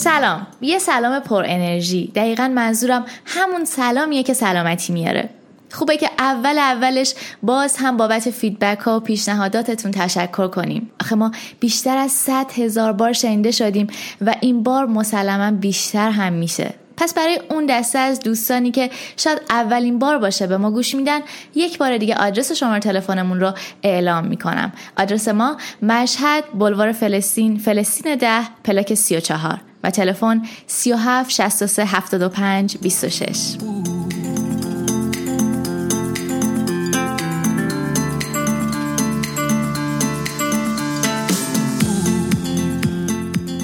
سلام. یه سلام پر انرژی. دقیقا منظورم همون سلامیه که سلامتی میاره. خوبه که اول اولش باز هم بابت فیدبک ها و پیشنهاداتتون تشکر کنیم. آخه ما بیشتر از 100 هزار بار شنیده شدیم و این بار مسلما بیشتر هم میشه. پس برای اون دسته از دوستانی که شاید اولین بار باشه به ما گوش میدن یک بار دیگه آدرس شماره تلفنمون رو اعلام می‌کنم. آدرس ما مشهد بلوار فلسطین فلسطین ده پلاک 34 و تلفن 37 63 75 26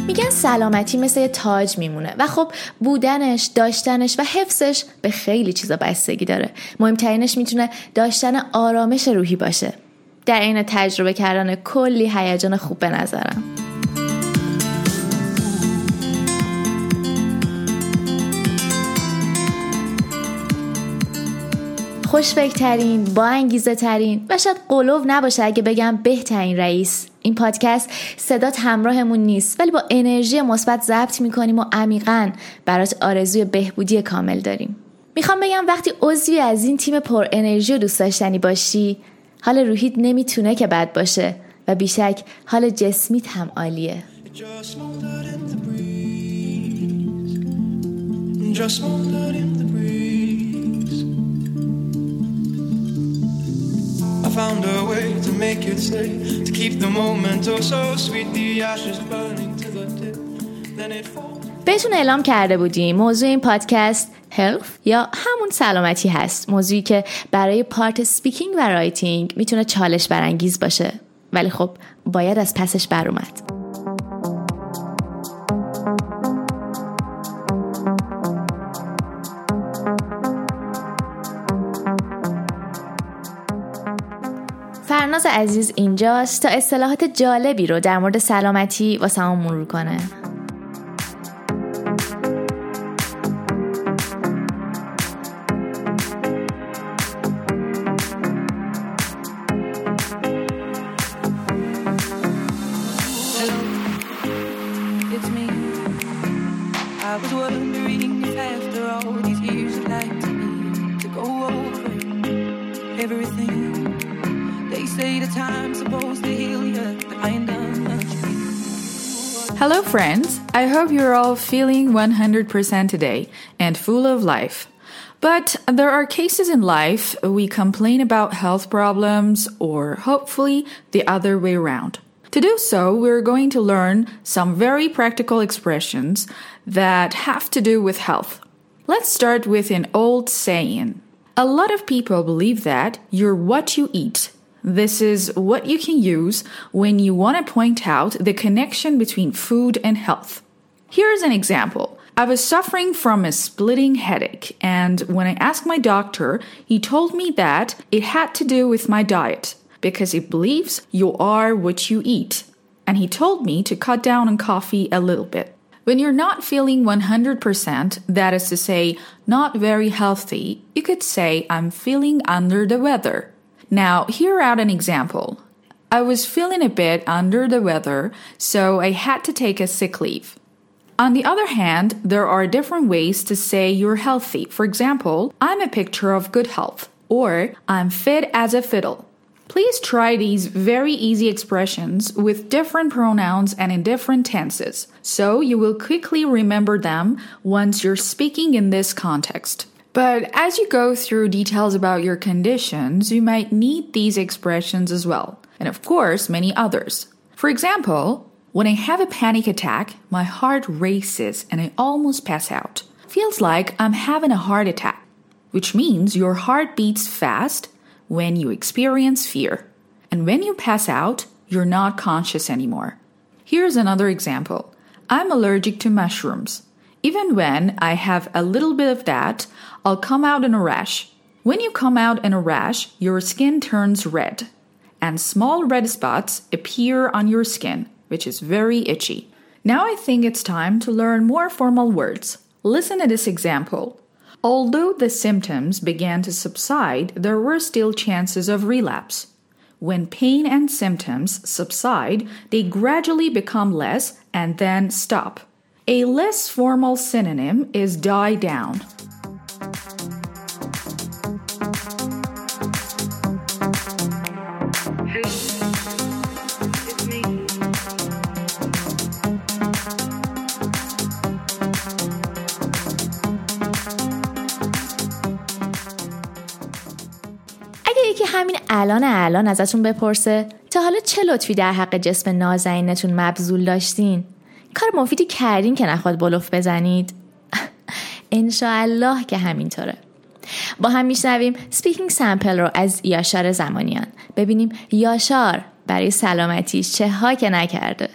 میگن سلامتی مثل یه تاج میمونه و خب بودنش داشتنش و حفظش به خیلی چیزا بستگی داره. مهمترینش می‌تونه داشتن آرامش روحی باشه. در عین تجربه کردن کلی هیجان خوب به نظرم. خوشفکرترین با انگیزه ترین و شاید قلوب نباشه اگه بگم بهترین رئیس. این پادکست صدات همراهمون نیست ولی با انرژی مثبت ضبط می‌کنیم و عمیقا برات آرزوی بهبودی کامل داریم. می‌خوام بگم وقتی عضوی از این تیم پر انرژی و دوست داشتنی باشی حال روحیت نمی‌تونه که بد باشه و بیشک حال جسمیت هم عالیه. Found a way to make it stay. To keep the moment oh so sweet, the ashes burning to the tip. Then it falls. بهتون اعلام کرده بودیم موضوع این پادکست هلف یا همون سلامتی هست موضوعی که برای part speaking و writing می‌تونه چالش برانگیز باشه ولی خب باید از پسش بر اومد فرناز عزیز اینجاست تا اصطلاحات جالبی رو در مورد سلامتی واسه مرور کنه. I hope you're all feeling 100% today and full of life. But there are cases in life we complain about health problems or hopefully the other way around. To do so, we're going to learn some very practical expressions that have to do with health. Let's start with an old saying. A lot of people believe that you're what you eat. This is what you can use when you want to point out the connection between food and health. Here's an example. I was suffering from a splitting headache, and when I asked my doctor, he told me that it had to do with my diet because he believes you are what you eat. And he told me to cut down on coffee a little bit. When you're not feeling 100%, that is to say, not very healthy, you could say, I'm feeling under the weather. Now, hear out an example. I was feeling a bit under the weather, so I had to take a sick leave. On the other hand, there are different ways to say you're healthy. For example, I'm a picture of good health, or I'm fit as a fiddle. Please try these very easy expressions with different pronouns and in different tenses, so you will quickly remember them once you're speaking in this context. But as you go through details about your conditions, you might need these expressions as well, and of course, many others. For example, when I have a panic attack, my heart races and I almost pass out. Feels like I'm having a heart attack, which means your heart beats fast when you experience fear. And when you pass out, you're not conscious anymore. Here's another example. I'm allergic to mushrooms. Even when I have a little bit of that, I'll come out in a rash. When you come out in a rash, your skin turns red, and small red spots appear on your skin, which is very itchy. Now I think it's time to learn more formal words. Listen to this example. Although the symptoms began to subside, there were still chances of relapse. When pain and symptoms subside, they gradually become less and then stop. A less formal synonym is die down. همین الان الان ازتون بپرسه تا حالا چه لطفی در حق جسم نازنینتون مبذول داشتین؟ کار مفیدی کردین که نخواد بلوف بزنید؟ انشاءالله که همینطوره. با هم میشنویم سپیکینگ سمپل رو از یاشار زمانیان. ببینیم یاشار برای سلامتیش چه ها که نکرده.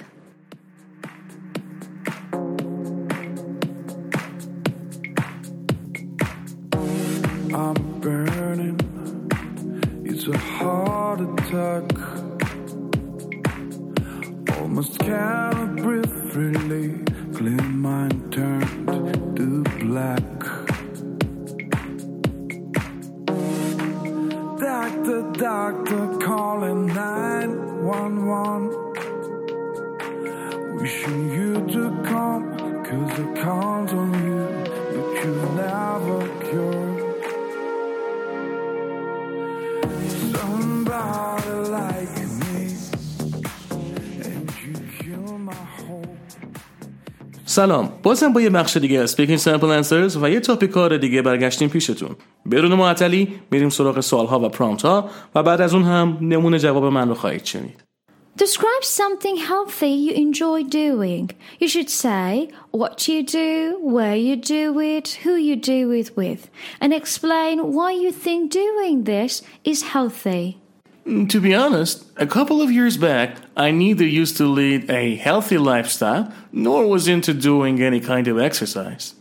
سلام بازم با یه بخش دیگه از Speaking Sample Answers و یه تاپیکار دیگه برگشتیم پیشتون بدون معطلی میریم سراغ سوالها و پرامت ها و بعد از اون هم نمونه جواب من رو خواهید شنید Describe something healthy you enjoy doing. You should say what you do, where you do it, who you do it with, and explain why you think doing this is healthy. Mm, to be honest, a couple of years back, I neither used to lead a healthy lifestyle nor was into doing any kind of exercise.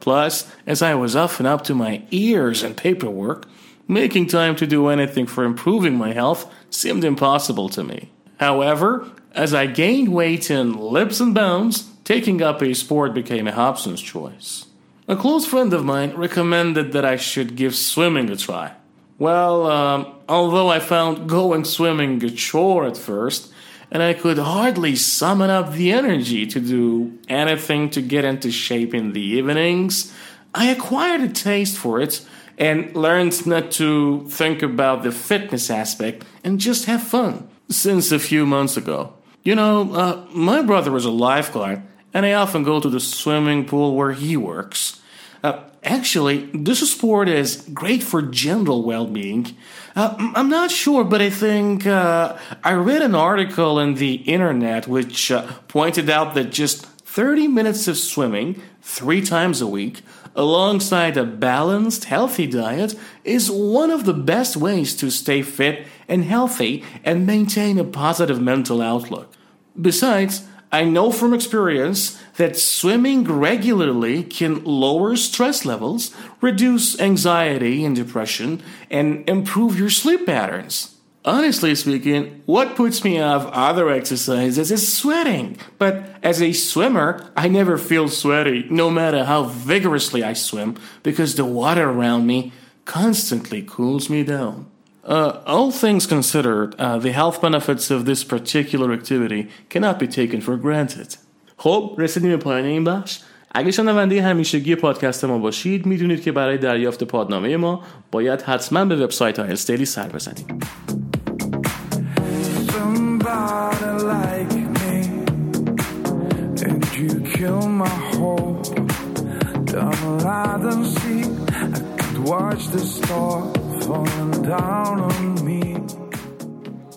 Plus, as I was often up to my ears in paperwork, making time to do anything for improving my health seemed impossible to me. However, as I gained weight in lips and bones, taking up a sport became a Hobson's choice. A close friend of mine recommended that I should give swimming a try. Well, um, although I found going swimming a chore at first, and I could hardly summon up the energy to do anything to get into shape in the evenings, I acquired a taste for it and learned not to think about the fitness aspect and just have fun since a few months ago. You know, uh, my brother is a lifeguard, and I often go to the swimming pool where he works. Uh, actually, this sport is great for general well being. Uh, I'm not sure, but I think uh, I read an article in the internet which uh, pointed out that just 30 minutes of swimming three times a week, alongside a balanced, healthy diet, is one of the best ways to stay fit and healthy and maintain a positive mental outlook. Besides, I know from experience that swimming regularly can lower stress levels, reduce anxiety and depression, and improve your sleep patterns. Honestly speaking, what puts me off other exercises is sweating. But as a swimmer, I never feel sweaty, no matter how vigorously I swim, because the water around me constantly cools me down. Uh, all things considered, uh, the health benefits of this particular activity cannot be taken for granted. خب رسیدیم به پایان این بخش. اگه شنونده همیشگی پادکست ما باشید می‌دونید که برای دریافت پادنامه ما باید حتما به وبسایت های استیلی سر بزنید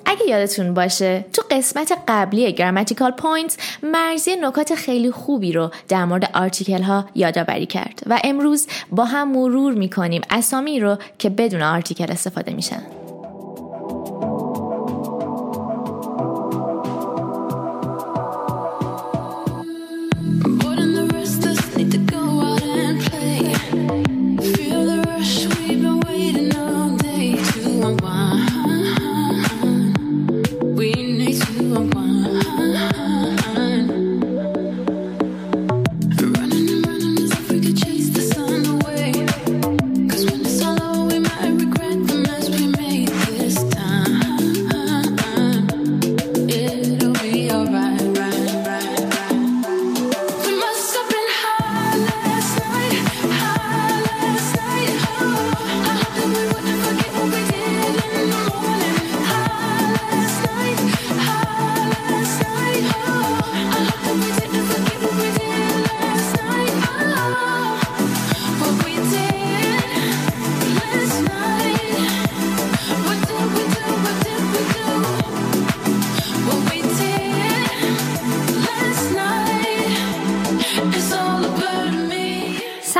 اگه یادتون باشه تو قسمت قبلی grammatical points مرضیه نکات خیلی خوبی رو در مورد article ها یادآوری کرد و امروز با هم مرور می‌کنیم اسامی رو که بدون article استفاده میشن.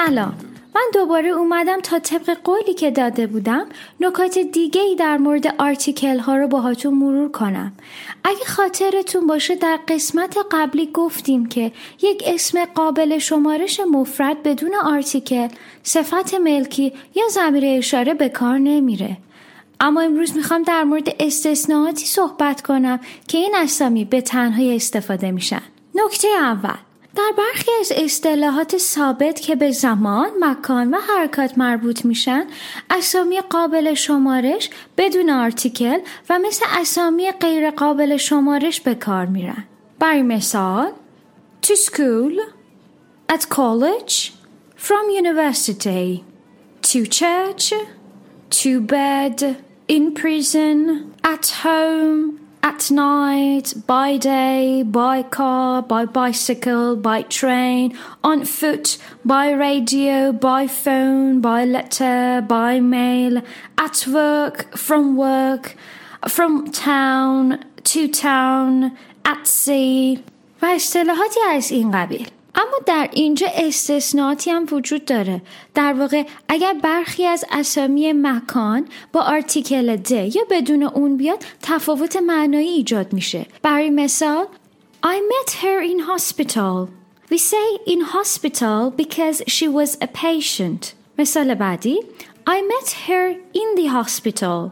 سلام. من دوباره اومدم تا طبق قولی که داده بودم نکات دیگه ای در مورد آرتیکل ها رو باهاتون مرور کنم. اگه خاطرتون باشه در قسمت قبلی گفتیم که یک اسم قابل شمارش مفرد بدون آرتیکل صفت ملکی یا زمیر اشاره به کار نمیره. اما امروز می‌خوام در مورد استثناءاتی صحبت کنم که این اسامی به تنهایی استفاده میشن. نکته اول. در برخی از اصطلاحات ثابت که به زمان، مکان و حرکات مربوط میشن اسامی قابل شمارش بدون آرتیکل و مثل اسامی غیر قابل شمارش به کار میرن. برای مثال to school at college from university to church to bed in prison at home at night, by day, by car, by bicycle, by train, on foot, by radio, by phone, by letter, by mail, at work, from work, from town, to town, at sea و اصطلاحاتی از این قبیل اما در اینجا استثناتی هم وجود داره. در واقع اگر برخی از اسامی مکان با آرتیکل د یا بدون اون بیاد تفاوت معنایی ایجاد میشه. برای مثال I met her in hospital. We say in hospital because she was a patient. مثال بعدی I met her in the hospital.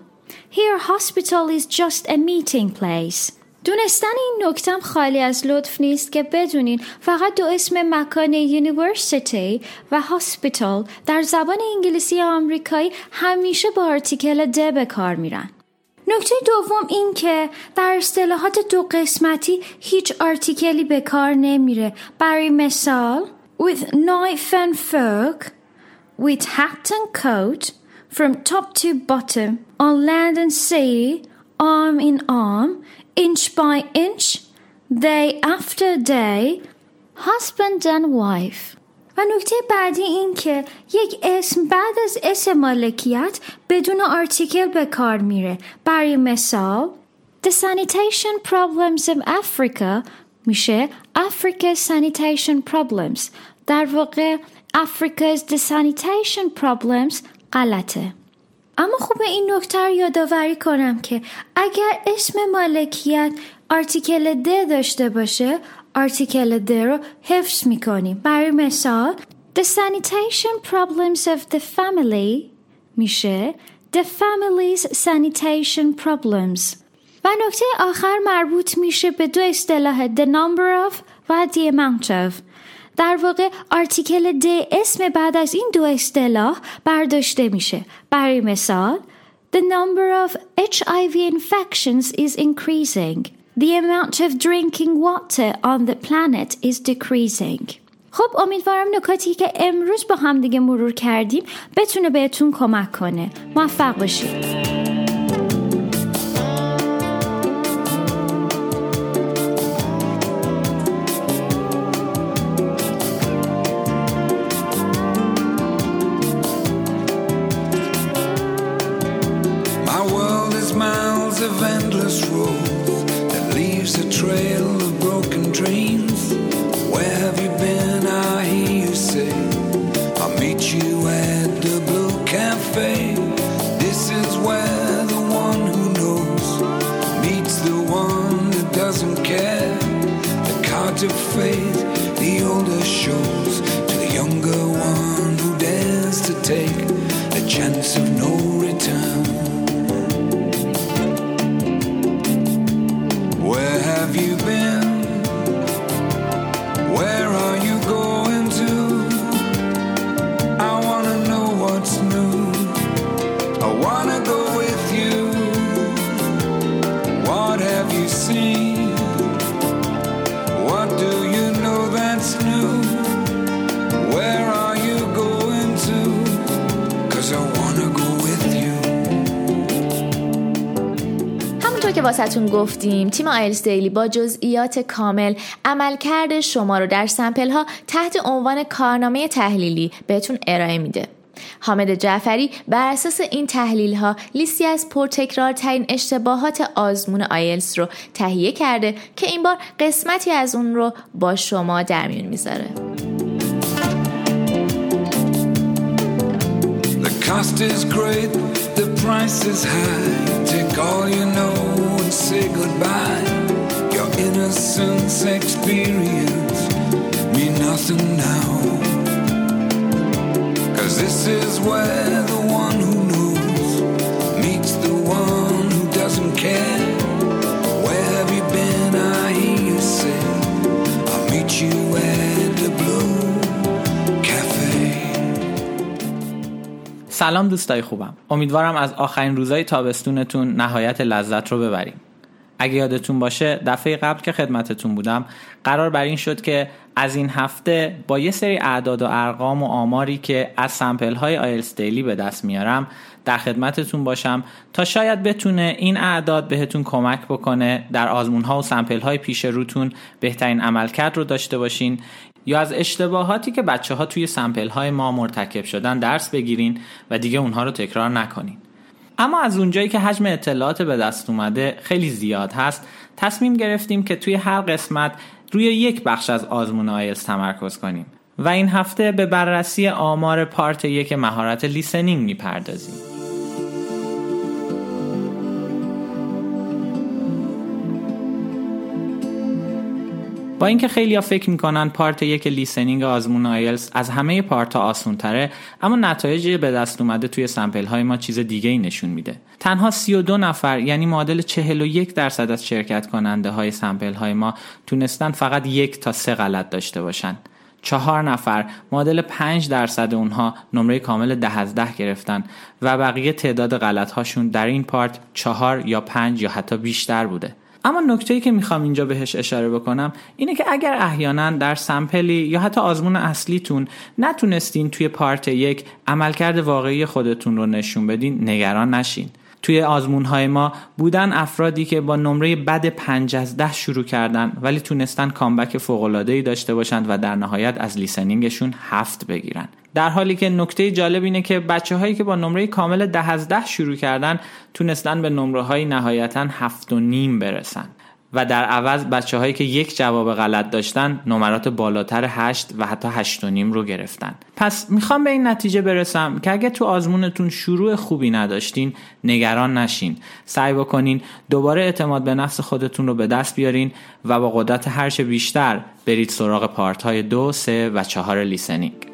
Here hospital is just a meeting place. دونستن این نکتم خالی از لطف نیست که بدونین فقط دو اسم مکان university و hospital در زبان انگلیسی آمریکایی همیشه با article the به کار میرن. نکته دوم این که در اصطلاحات دو قسمتی هیچ آرتیکلی به کار نمیره. برای مثال with knife and fork with hat and coat from top to bottom on land and sea arm in arm inch by inch, day after day, husband and wife. و نکته بعدی این که یک اسم بعد از اسم مالکیت بدون آرتیکل به کار میره برای مثال The sanitation problems of Africa میشه Africa's sanitation problems در واقع Africa's the sanitation problems غلطه اما خوب این نکته یادآوری کنم که اگر اسم مالکیت آرتیکل د داشته باشه آرتیکل د رو حفظ می‌کنیم. برای مثال The sanitation problems of the family میشه The family's sanitation problems. و نکته آخر مربوط میشه به دو اصطلاح The number of و The amount of. در واقع آرتیکل د اسم بعد از این دو اصطلاح برداشته میشه برای مثال The number of HIV infections is increasing. The amount of drinking water on the planet is decreasing. خب امیدوارم نکاتی که امروز با هم دیگه مرور کردیم بتونه بهتون کمک کنه. موفق باشید. که واسهتون گفتیم تیم آیلز دیلی با جزئیات کامل عملکرد شما رو در سمپل ها تحت عنوان کارنامه تحلیلی بهتون ارائه میده حامد جعفری بر اساس این تحلیل ها لیستی از ترین اشتباهات آزمون آیلز رو تهیه کرده که این بار قسمتی از اون رو با شما در میون می‌ذاره cost is great, the price is high. Take all you know say goodbye. Your innocence experience mean nothing now. Cause this is where the one who knows سلام دوستای خوبم. امیدوارم از آخرین روزای تابستونتون نهایت لذت رو ببریم. اگه یادتون باشه دفعه قبل که خدمتتون بودم قرار بر این شد که از این هفته با یه سری اعداد و ارقام و آماری که از سمپل های آیلز دیلی به دست میارم در خدمتتون باشم تا شاید بتونه این اعداد بهتون کمک بکنه در آزمون ها و سمپل های پیش روتون بهترین عملکرد رو داشته باشین. یا از اشتباهاتی که بچه ها توی سمپل های ما مرتکب شدن درس بگیرین و دیگه اونها رو تکرار نکنین. اما از اونجایی که حجم اطلاعات به دست اومده خیلی زیاد هست تصمیم گرفتیم که توی هر قسمت روی یک بخش از آزمون آیلز تمرکز کنیم و این هفته به بررسی آمار پارت یک مهارت لیسنینگ می‌پردازیم. با اینکه خیلی فکر می‌کنن part یک listening آزمون آیلز از همه part ها آسون تره اما نتایج به دست اومده توی sample های ما چیز دیگه ای نشون میده. تنها 32 نفر یعنی معادل 41 درصد از شرکت کننده های sample های ما تونستن فقط یک تا سه غلط داشته باشن. چهار نفر معادل 5 درصد اونها نمره کامل ده از ده گرفتن و بقیه تعداد غلط هاشون در این part چهار یا پنج یا حتی بیشتر بوده. اما نکته که می‌خوام اینجا بهش اشاره بکنم اینه که اگر احیانا در سمپلی یا حتی آزمون اصلیتون نتونستین توی پارت یک عملکرد واقعی خودتون رو نشون بدین نگران نشین. توی آزمون های ما بودن افرادی که با نمره بد 5 از 10 شروع کردن ولی تونستن کامبک فوق داشته باشند و در نهایت از لیسنینگشون هفت بگیرن. در حالی که نکته جالب اینه که بچه هایی که با نمره کامل ده از ده شروع کردن تونستن به نمره های نهایتا هفت و نیم برسن. و در عوض بچه هایی که یک جواب غلط داشتن نمرات بالاتر هشت و حتی هشت و نیم رو گرفتن. پس می‌خوام به این نتیجه برسم که اگه تو آزمونتون شروع خوبی نداشتین نگران نشین. سعی بکنین دوباره اعتماد به نفس خودتون رو به دست بیارین و با قدرت هرچه بیشتر برید سراغ پارت های دو، سه و چهار لیسنینگ.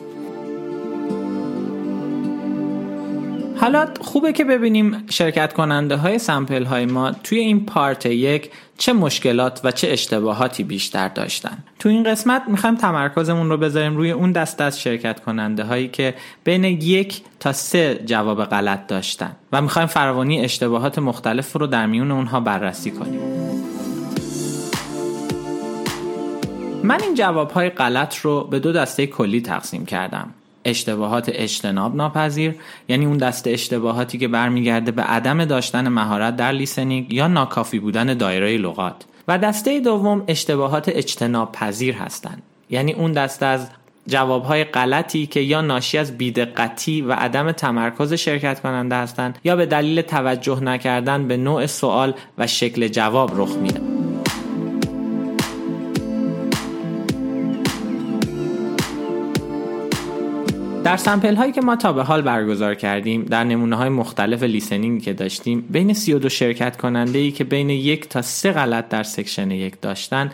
حالا خوبه که ببینیم شرکت کننده های سمپل های ما توی این پارت یک چه مشکلات و چه اشتباهاتی بیشتر داشتن. تو این قسمت می‌خوایم تمرکزمون رو بذاریم روی اون دست از شرکت کننده هایی که بین یک تا سه جواب غلط داشتن و می‌خوایم فراوانی اشتباهات مختلف رو در میون اونها بررسی کنیم. من این جواب های غلط رو به دو دسته کلی تقسیم کردم. اشتباهات اجتناب ناپذیر یعنی اون دسته اشتباهاتی که برمیگرده به عدم داشتن مهارت در لیسنینگ یا ناکافی بودن دایره لغات. و دسته دوم اشتباهات اجتناب پذیر هستند یعنی اون دسته از جوابهای غلطی که یا ناشی از بیدقتی و عدم تمرکز شرکت کننده هستند یا به دلیل توجه نکردن به نوع سوال و شکل جواب رخ میده. در sample هایی که ما تا به حال برگزار کردیم در نمونه های مختلف listening که داشتیم بین 32 شرکت کننده ای که بین یک تا سه غلط در section یک داشتن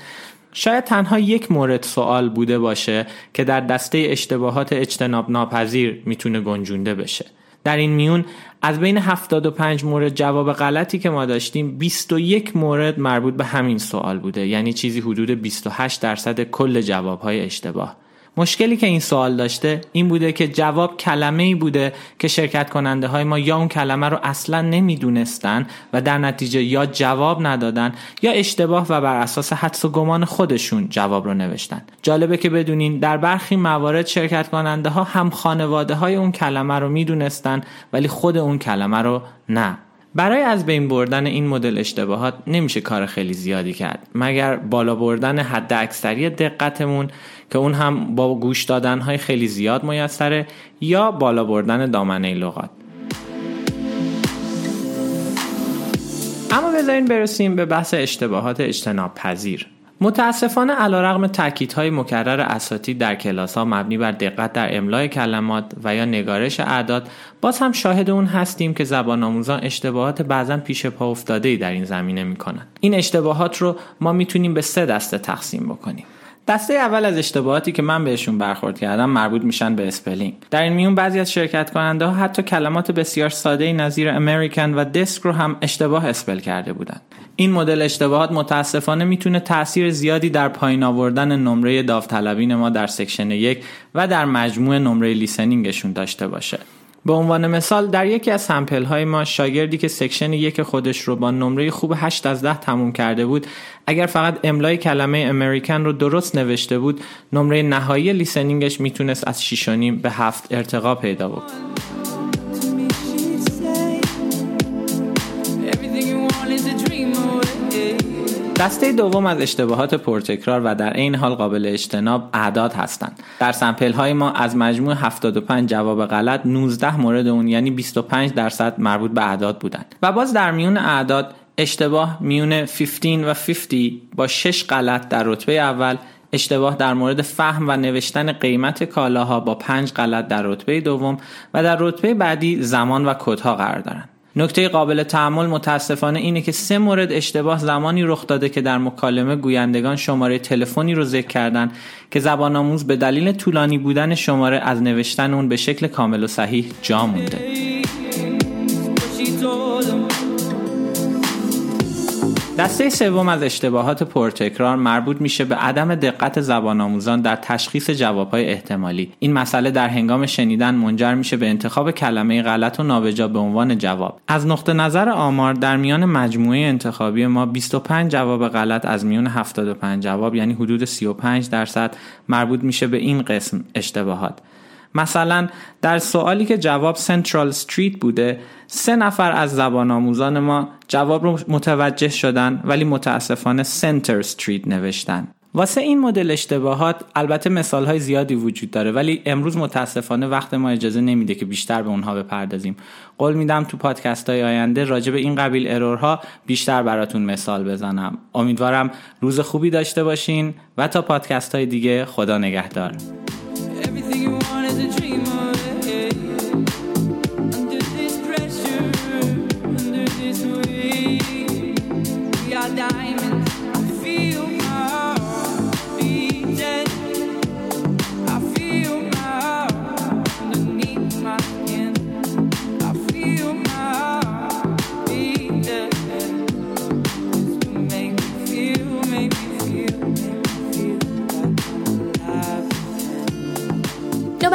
شاید تنها یک مورد سوال بوده باشه که در دسته اشتباهات اجتناب ناپذیر می‌تونه گنجونده بشه. در این میون از بین 75 مورد جواب غلطی که ما داشتیم 21 مورد مربوط به همین سوال بوده. یعنی چیزی حدود 28 درصد کل جوابهای اشتباه. مشکلی که این سوال داشته این بوده که جواب کلمه ای بوده که شرکت کننده های ما یا اون کلمه رو اصلا نمی‌دونستن و در نتیجه یا جواب ندادن یا اشتباه و بر اساس حدس و گمان خودشون جواب رو نوشتن. جالبه که بدونین در برخی موارد شرکت کننده ها هم خانواده های اون کلمه رو می‌دونستن ولی خود اون کلمه رو نه. برای از بین بردن این مدل اشتباهات نمیشه کار خیلی زیادی کرد مگر بالا بردن حد اکثری دقتمون که اون هم با گوش دادن های خیلی زیاد میسره یا بالا بردن دامنه لغات. اما بذارین برسیم به بحث اشتباهات اجتناب پذیر متاسفانه علیرغم تاکیدهای مکرر اساتید در کلاس ها مبنی بر دقت در املای کلمات و یا نگارش اعداد باز هم شاهد اون هستیم که زبان آموزان اشتباهات بعضا پیش پا افتاده ای در این زمینه می‌کنن این اشتباهات رو ما می‌تونیم به سه دسته تقسیم بکنیم. دسته اول از اشتباهاتی که من بهشون برخورد کردم مربوط میشن به spelling. در این میون بعضی از شرکت کننده ها حتی کلمات بسیار ساده نظیر American و desk رو هم اشتباه spell کرده بودند این مدل اشتباهات متاسفانه می‌تونه تاثیر زیادی در پایین آوردن نمره داوطلبین ما در section یک و در مجموع نمره listening شون داشته باشه. به عنوان مثال در یکی از sample های ما شاگردی که section یک خودش رو با نمره خوب 8 از 10 تموم کرده بود اگر فقط املای کلمه امریکن رو درست نوشته بود نمره نهایی لیسنینگش می‌تونست از 6.5 به 7 ارتقا پیدا بکنه. دسته دوم از اشتباهات پرتکرار و در این حال قابل اجتناب اعداد هستند. در سمپل های ما از مجموع 75 جواب غلط 19 مورد اون یعنی 25 درصد مربوط به اعداد بودند. و باز در میون اعداد اشتباه میون 15 و 50 با 6 غلط در رتبه اول اشتباه در مورد فهم و نوشتن قیمت کالاها با 5 غلط در رتبه دوم و در رتبه بعدی زمان و کدها قرار دارند. نکته قابل تحمل متاسفانه اینه که سه مورد اشتباه زمانی رخ داده که در مکالمه گویندگان شماره تلفنی رو ذکر کردن که زبان آموز به دلیل طولانی بودن شماره از نوشتن اون به شکل کامل و صحیح جا مونده. دسته سوم از اشتباهات پرتکرار مربوط میشه به عدم دقت زبان آموزان در تشخیص جوابهای احتمالی. این مسئله در هنگام شنیدن منجر میشه به انتخاب کلمه غلط و نابجا به عنوان جواب. از نقطه نظر آمار در میان مجموعه انتخابی ما 25 جواب غلط از میان 75 جواب یعنی حدود 35 درصد مربوط میشه به این قسم اشتباهات. مثلا در سوالی که جواب سنترال استریت بوده سه نفر از زبان آموزان ما جواب رو متوجه شدن ولی متاسفانه سنتر استریت نوشتن. واسه این مدل اشتباهات البته مثال های زیادی وجود داره ولی امروز متاسفانه وقت ما اجازه نمیده که بیشتر به اونها بپردازیم. قول میدم تو پادکست های آینده راجع به این قبیل ارورها بیشتر براتون مثال بزنم. امیدوارم روز خوبی داشته باشین و تا پادکست های دیگه خدا نگهدار.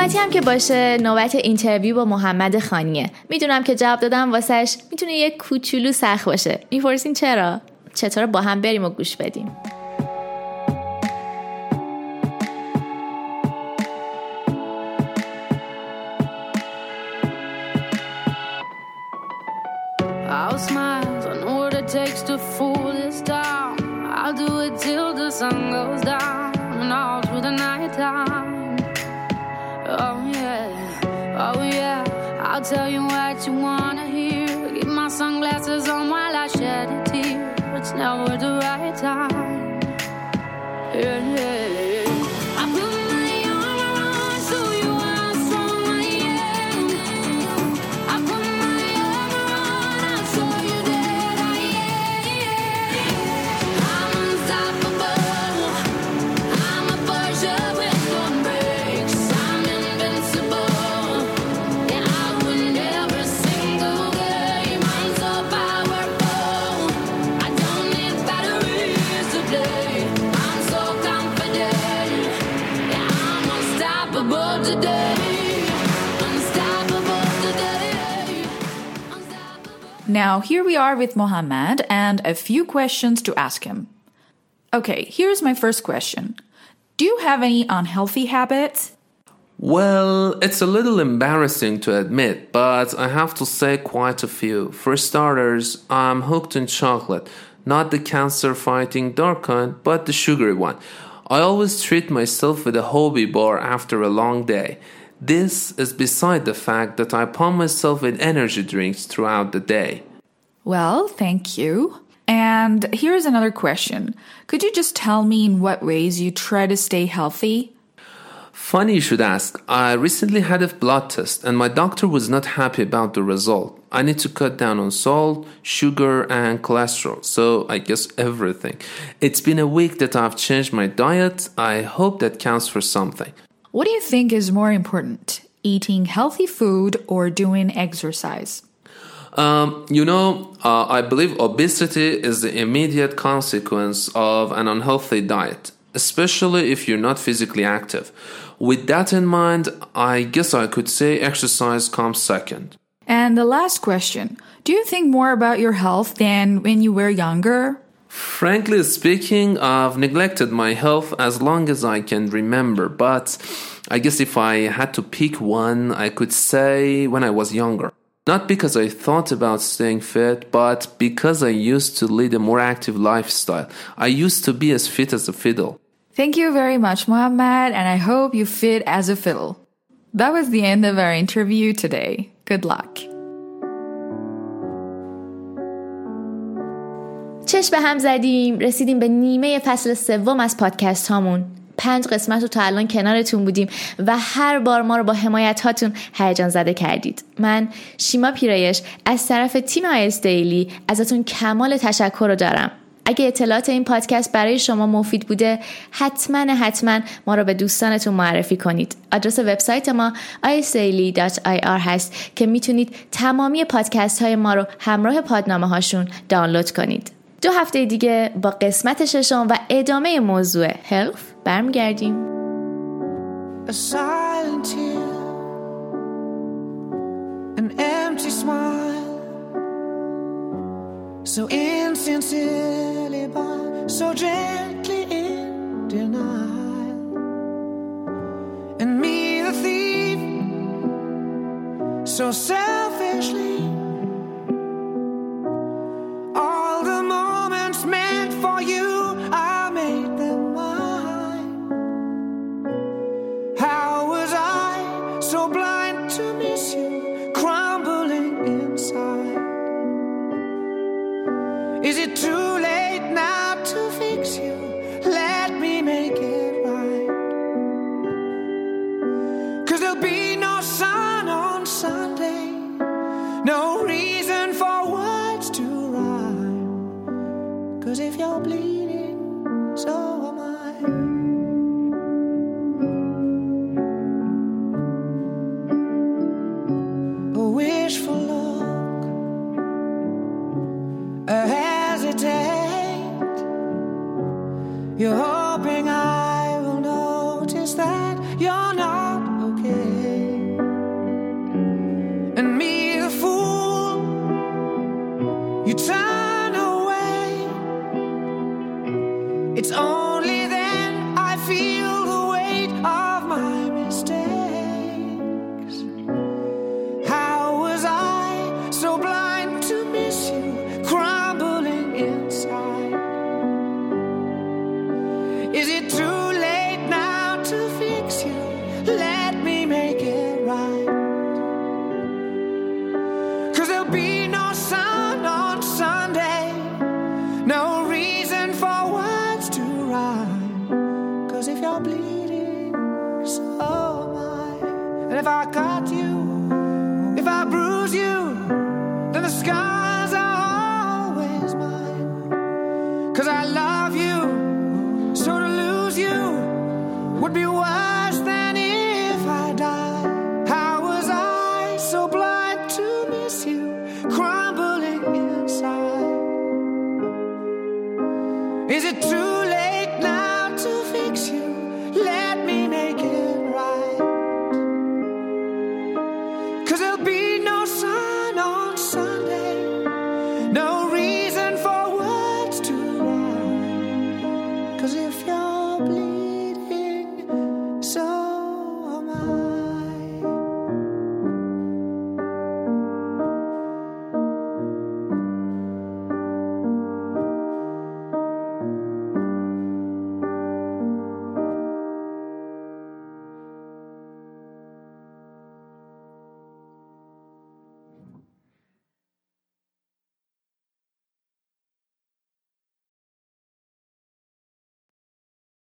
نوبتی هم که باشه نوبت اینترویو با محمد خانیه. می‌دونم که جواب دادم واسش. می‌تونه یک کوچولو سخت باشه. می‌پرسین چرا؟ چطور با هم بریم و گوش بدیم؟ I'll It's never the right time. Yeah, yeah. Now, here we are with Mohammed and a few questions to ask him. Okay, here's my first question Do you have any unhealthy habits? Well, it's a little embarrassing to admit, but I have to say quite a few. For starters, I'm hooked on chocolate, not the cancer fighting dark kind, but the sugary one. I always treat myself with a hobby bar after a long day. This is beside the fact that I pump myself with energy drinks throughout the day. Well, thank you. And here's another question. Could you just tell me in what ways you try to stay healthy? Funny you should ask. I recently had a blood test and my doctor was not happy about the result. I need to cut down on salt, sugar, and cholesterol. So I guess everything. It's been a week that I've changed my diet. I hope that counts for something. What do you think is more important, eating healthy food or doing exercise? Um, you know, uh, I believe obesity is the immediate consequence of an unhealthy diet, especially if you're not physically active. With that in mind, I guess I could say exercise comes second. And the last question Do you think more about your health than when you were younger? Frankly speaking, I've neglected my health as long as I can remember, but I guess if I had to pick one, I could say when I was younger. Not because I thought about staying fit, but because I used to lead a more active lifestyle. I used to be as fit as a fiddle. Thank you very much, Mohammed, and I hope you fit as a fiddle. That was the end of our interview today. Good luck. چشم به هم زدیم رسیدیم به نیمه فصل سوم از پادکست هامون پنج قسمت رو تا الان کنارتون بودیم و هر بار ما رو با حمایت هاتون هیجان زده کردید من شیما پیرایش از طرف تیم آیس دیلی ازتون کمال تشکر رو دارم اگه اطلاعات این پادکست برای شما مفید بوده حتما حتما ما رو به دوستانتون معرفی کنید. آدرس وبسایت ما isdaily.ir هست که می‌تونید تمامی پادکست های ما رو همراه پادنامه هاشون دانلود کنید. دو هفته دیگه با قسمت ششم و ادامه موضوع هلف برمیگردیم. An empty smile, so insincerely so gently in denial, and me the thief, so selfishly. And me,